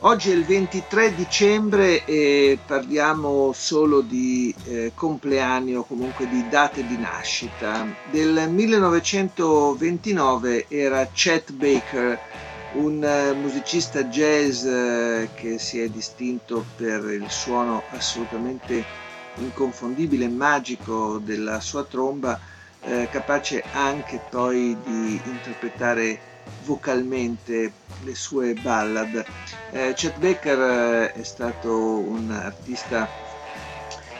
Oggi è il 23 dicembre e parliamo solo di eh, compleanni o comunque di date di nascita. Del 1929 era Chet Baker, un uh, musicista jazz uh, che si è distinto per il suono assolutamente inconfondibile e magico della sua tromba, uh, capace anche poi di interpretare vocalmente le sue ballad. Eh, Chet Baker eh, è stato un artista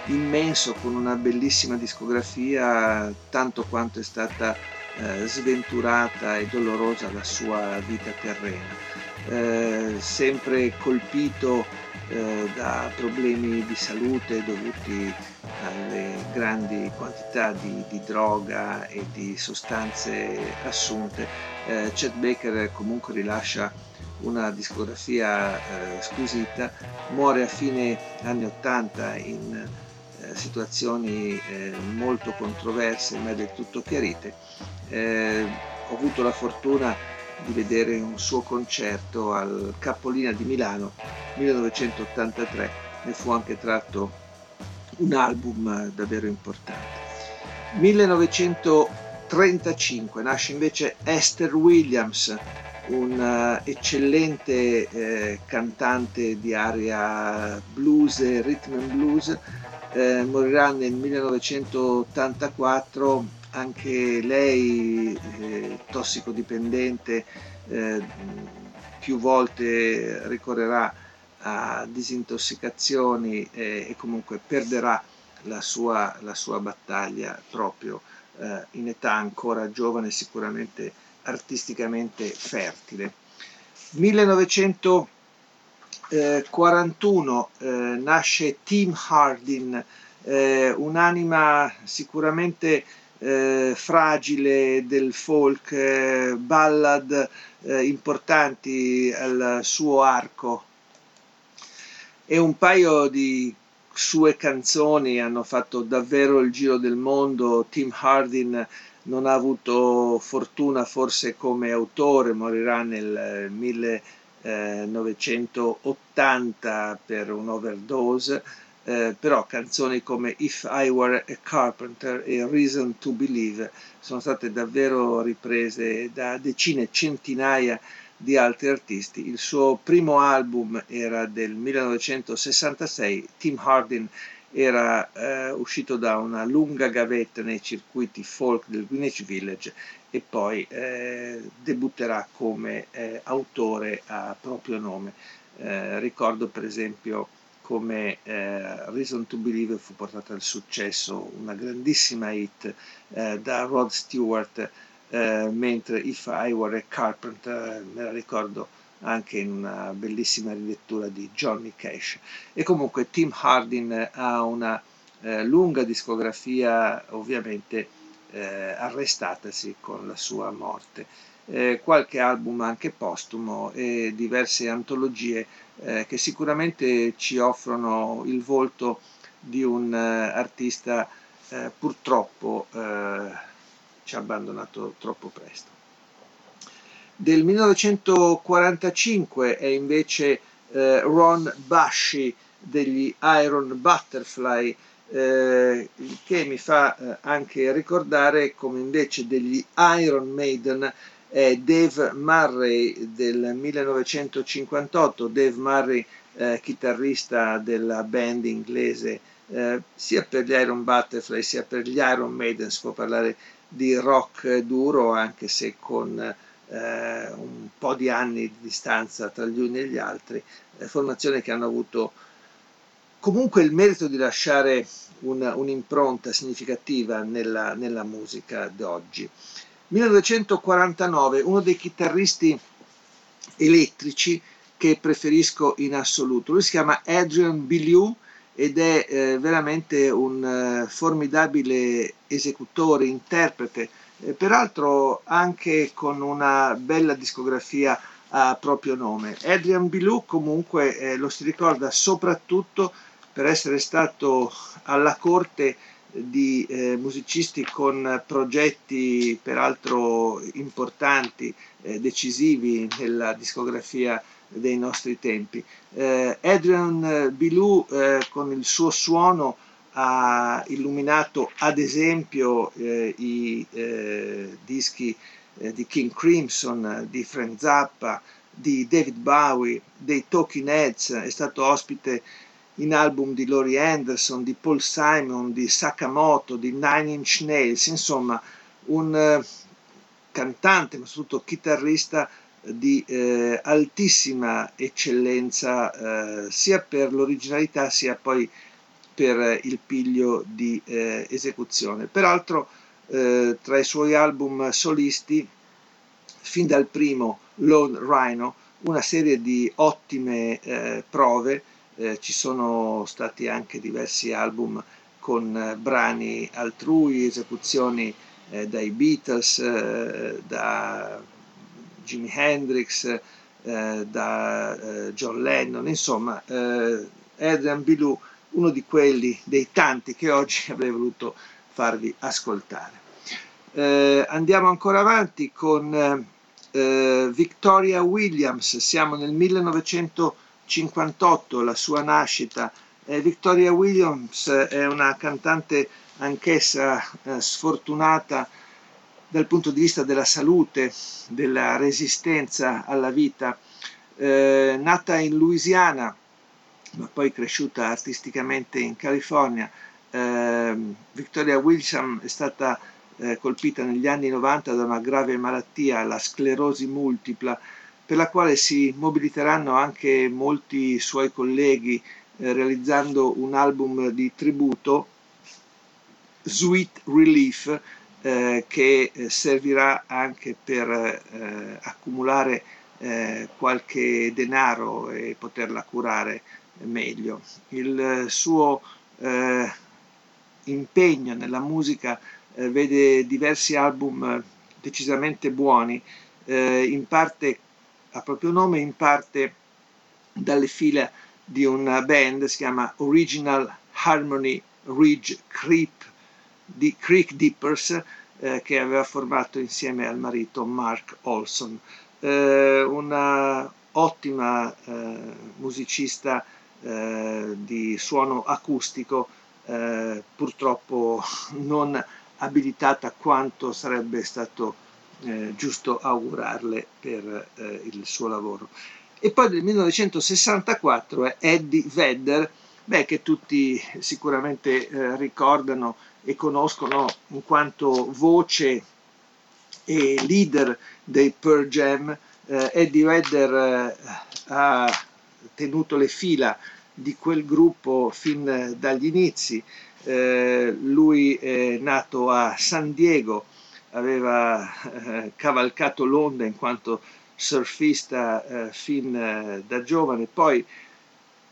immenso con una bellissima discografia, tanto quanto è stata eh, sventurata e dolorosa la sua vita terrena. Eh, sempre colpito eh, da problemi di salute dovuti alle grandi quantità di, di droga e di sostanze assunte, eh, Chet Baker comunque rilascia una discografia eh, squisita, muore a fine anni 80 in eh, situazioni eh, molto controverse ma del tutto chiarite. Eh, ho avuto la fortuna di vedere un suo concerto al Capolina di Milano 1983, ne fu anche tratto un album davvero importante. 1935 nasce invece Esther Williams, un uh, eccellente eh, cantante di aria blues rhythm and blues, eh, morirà nel 1984 anche lei eh, tossicodipendente, eh, più volte ricorrerà a disintossicazioni e, e comunque perderà la sua, la sua battaglia proprio eh, in età ancora giovane, sicuramente artisticamente fertile. 1941 eh, nasce Tim Hardin, eh, un'anima sicuramente eh, fragile del folk, eh, ballad eh, importanti al suo arco e un paio di sue canzoni hanno fatto davvero il giro del mondo. Tim Hardin non ha avuto fortuna forse come autore, morirà nel 1980 per un'overdose eh, però canzoni come If I Were a Carpenter e Reason to Believe sono state davvero riprese da decine, centinaia di altri artisti. Il suo primo album era del 1966, Tim Hardin era eh, uscito da una lunga gavetta nei circuiti folk del Greenwich Village e poi eh, debutterà come eh, autore a proprio nome. Eh, ricordo per esempio come eh, Reason to Believe fu portata al successo, una grandissima hit eh, da Rod Stewart, eh, mentre If I Were a Carpenter me la ricordo anche in una bellissima rilettura di Johnny Cash. E comunque Tim Hardin ha una eh, lunga discografia, ovviamente eh, arrestatasi con la sua morte. Eh, qualche album anche postumo e diverse antologie eh, che sicuramente ci offrono il volto di un eh, artista purtroppo ci ha abbandonato troppo presto. Del 1945 è invece eh, Ron Basci degli Iron Butterfly, eh, che mi fa anche ricordare come invece degli Iron Maiden è Dave Murray del 1958, Dave Murray eh, chitarrista della band inglese eh, sia per gli Iron Butterfly sia per gli Iron Maiden si può parlare di rock duro anche se con eh, un po' di anni di distanza tra gli uni e gli altri, eh, formazioni che hanno avuto comunque il merito di lasciare un, un'impronta significativa nella, nella musica d'oggi. 1949, uno dei chitarristi elettrici che preferisco in assoluto. Lui si chiama Adrian Biliou ed è eh, veramente un eh, formidabile esecutore, interprete, eh, peraltro anche con una bella discografia a proprio nome. Adrian Bilou comunque eh, lo si ricorda soprattutto per essere stato alla corte di eh, musicisti con progetti peraltro importanti, eh, decisivi nella discografia dei nostri tempi. Eh, Adrian Bilou eh, con il suo suono ha illuminato ad esempio eh, i eh, dischi eh, di King Crimson, di Frank Zappa, di David Bowie, dei Talking Heads, è stato ospite in album di Laurie Anderson, di Paul Simon, di Sakamoto, di Nine Inch Nails, insomma un eh, cantante ma soprattutto chitarrista di eh, altissima eccellenza eh, sia per l'originalità sia poi per il piglio di eh, esecuzione. Peraltro eh, tra i suoi album solisti, fin dal primo Lone Rhino, una serie di ottime eh, prove, eh, ci sono stati anche diversi album con brani altrui, esecuzioni dai Beatles, da Jimi Hendrix, eh, da eh, John Lennon, insomma, eh, Adrian Bilou, uno di quelli dei tanti che oggi avrei voluto farvi ascoltare. Eh, andiamo ancora avanti con eh, Victoria Williams, siamo nel 1958, la sua nascita. Victoria Williams è una cantante anch'essa sfortunata dal punto di vista della salute, della resistenza alla vita. Eh, nata in Louisiana, ma poi cresciuta artisticamente in California, eh, Victoria Wilson è stata eh, colpita negli anni 90 da una grave malattia, la sclerosi multipla, per la quale si mobiliteranno anche molti suoi colleghi eh, realizzando un album di tributo, Sweet Relief, eh, che eh, servirà anche per eh, accumulare eh, qualche denaro e poterla curare meglio. Il suo eh, impegno nella musica vede diversi album decisamente buoni, in parte a proprio nome, in parte dalle fila di una band, si chiama Original Harmony Ridge Creep di Creek Dippers eh, che aveva formato insieme al marito Mark Olson. Eh, una ottima eh, musicista eh, di suono acustico, eh, purtroppo non abilitata quanto sarebbe stato eh, giusto augurarle per il suo lavoro. E poi nel 1964 è Eddie Vedder, beh, che tutti sicuramente ricordano e conoscono in quanto voce e leader dei Pearl Jam. Eh, Eddie Vedder eh, ha tenuto le fila di quel gruppo fin dagli inizi. Eh, lui è nato a San Diego, aveva eh, cavalcato l'onda in quanto surfista eh, fin eh, da giovane, poi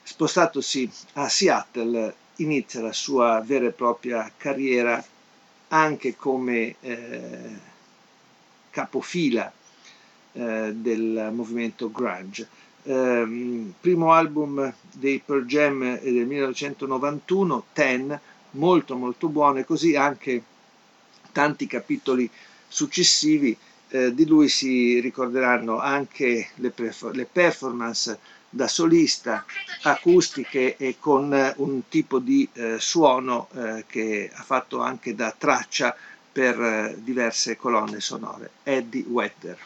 spostatosi a Seattle inizia la sua vera e propria carriera anche come eh, capofila eh, del movimento grunge. Eh, primo album dei Pearl Jam del 1991, Ten, molto molto buono e così anche tanti capitoli successivi eh, di lui si ricorderanno anche le performance da solista, acustiche e con un tipo di eh, suono eh, che ha fatto anche da traccia per eh, diverse colonne sonore, Eddie Wetter.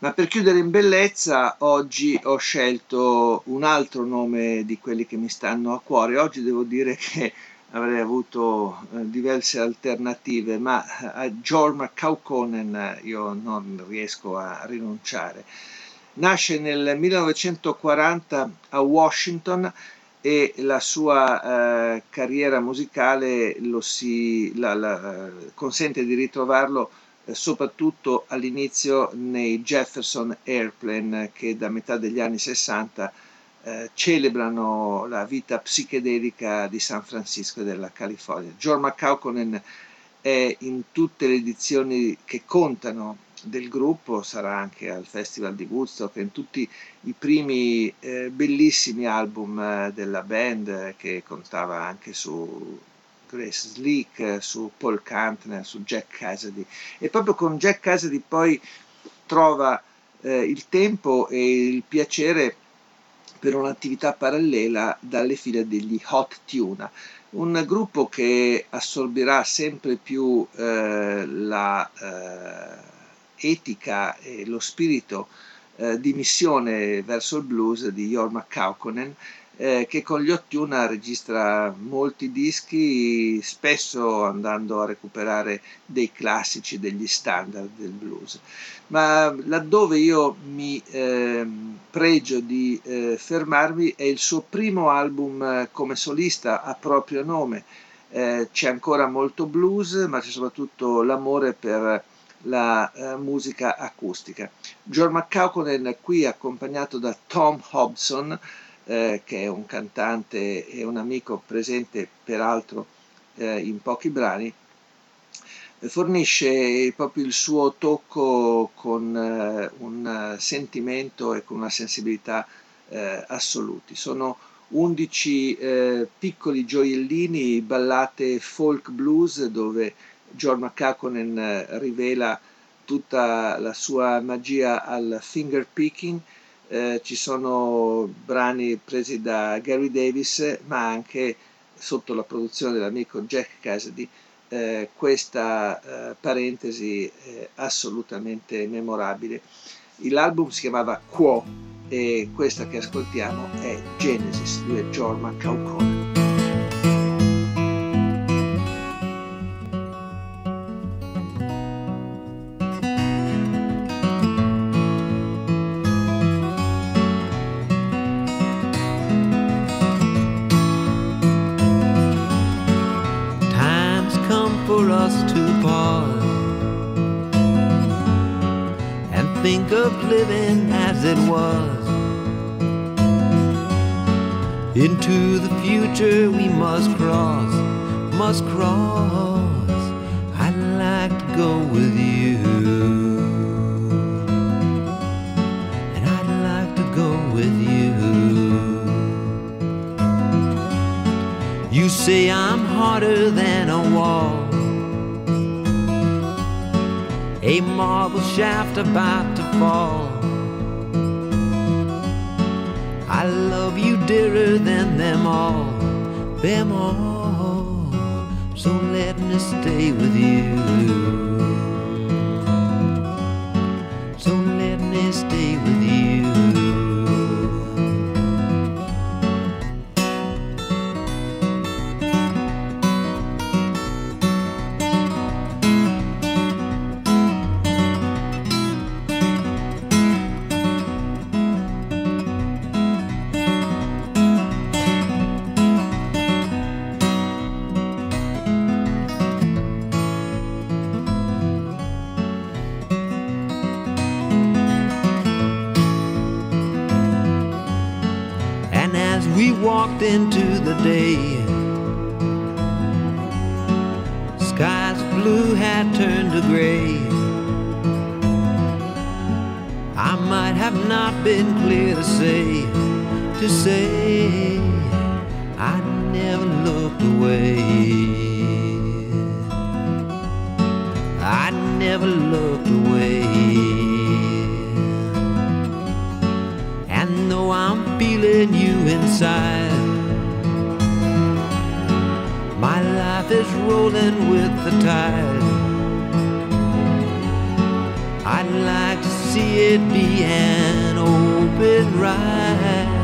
Ma per chiudere in bellezza, oggi ho scelto un altro nome di quelli che mi stanno a cuore. Oggi devo dire che avrei avuto eh, diverse alternative, ma a Jorma Kaukonen io non riesco a rinunciare nasce nel 1940 a Washington, e la sua eh, carriera musicale lo si, la, la, consente di ritrovarlo eh, soprattutto all'inizio nei Jefferson Airplane che da metà degli anni 60 eh, celebrano la vita psichedelica di San Francisco e della California. John McCauconen è in tutte le edizioni che contano del gruppo, sarà anche al Festival di Woodstock, in tutti i primi eh, bellissimi album eh, della band eh, che contava anche su Grace Slick, su Paul Kantner, su Jack Cassidy. E proprio con Jack Cassidy poi trova eh, il tempo e il piacere per un'attività parallela dalle file degli Hot Tuna un gruppo che assorbirà sempre più eh, la eh, etica e lo spirito eh, di missione verso il blues di Jorma Kaukonen eh, che con gli Ottuna registra molti dischi, spesso andando a recuperare dei classici, degli standard del blues. Ma laddove io mi eh, pregio di eh, fermarmi è il suo primo album eh, come solista a proprio nome. Eh, c'è ancora molto blues, ma c'è soprattutto l'amore per la eh, musica acustica. John McCauconen qui accompagnato da Tom Hobson, eh, che è un cantante e un amico presente peraltro eh, in pochi brani, fornisce proprio il suo tocco con eh, un sentimento e con una sensibilità eh, assoluti. Sono 11 eh, piccoli gioiellini, ballate folk blues dove John McCaconen eh, rivela tutta la sua magia al finger picking eh, ci sono brani presi da Gary Davis, ma anche sotto la produzione dell'amico Jack Cassidy, eh, questa eh, parentesi assolutamente memorabile. L'album si chiamava Quo e questa che ascoltiamo è Genesis, lui è Jorma Caucone. Was. Into the future we must cross, must cross. I'd like to go with you. And I'd like to go with you. You say I'm harder than a wall. A marble shaft about to fall. love you dearer than them all, them all. So let me stay with you. So let me stay with you. we walked into the day. Sky's blue had turned to gray. I might have not been clear to say, to say, I never looked away. I never looked away. feeling you inside. My life is rolling with the tide. I'd like to see it be an open ride.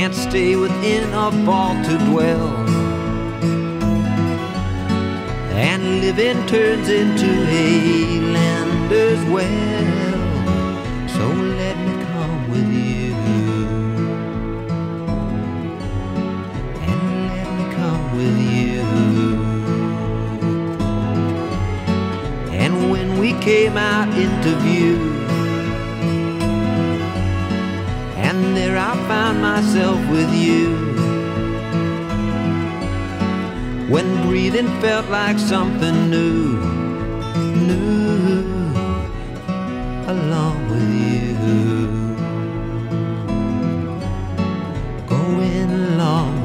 Can't stay within a vault to dwell. And living turns into a lander's well. So let me come with you. And let me come with you. And when we came out into view, Found myself with you. When breathing felt like something new, new, along with you. Going along.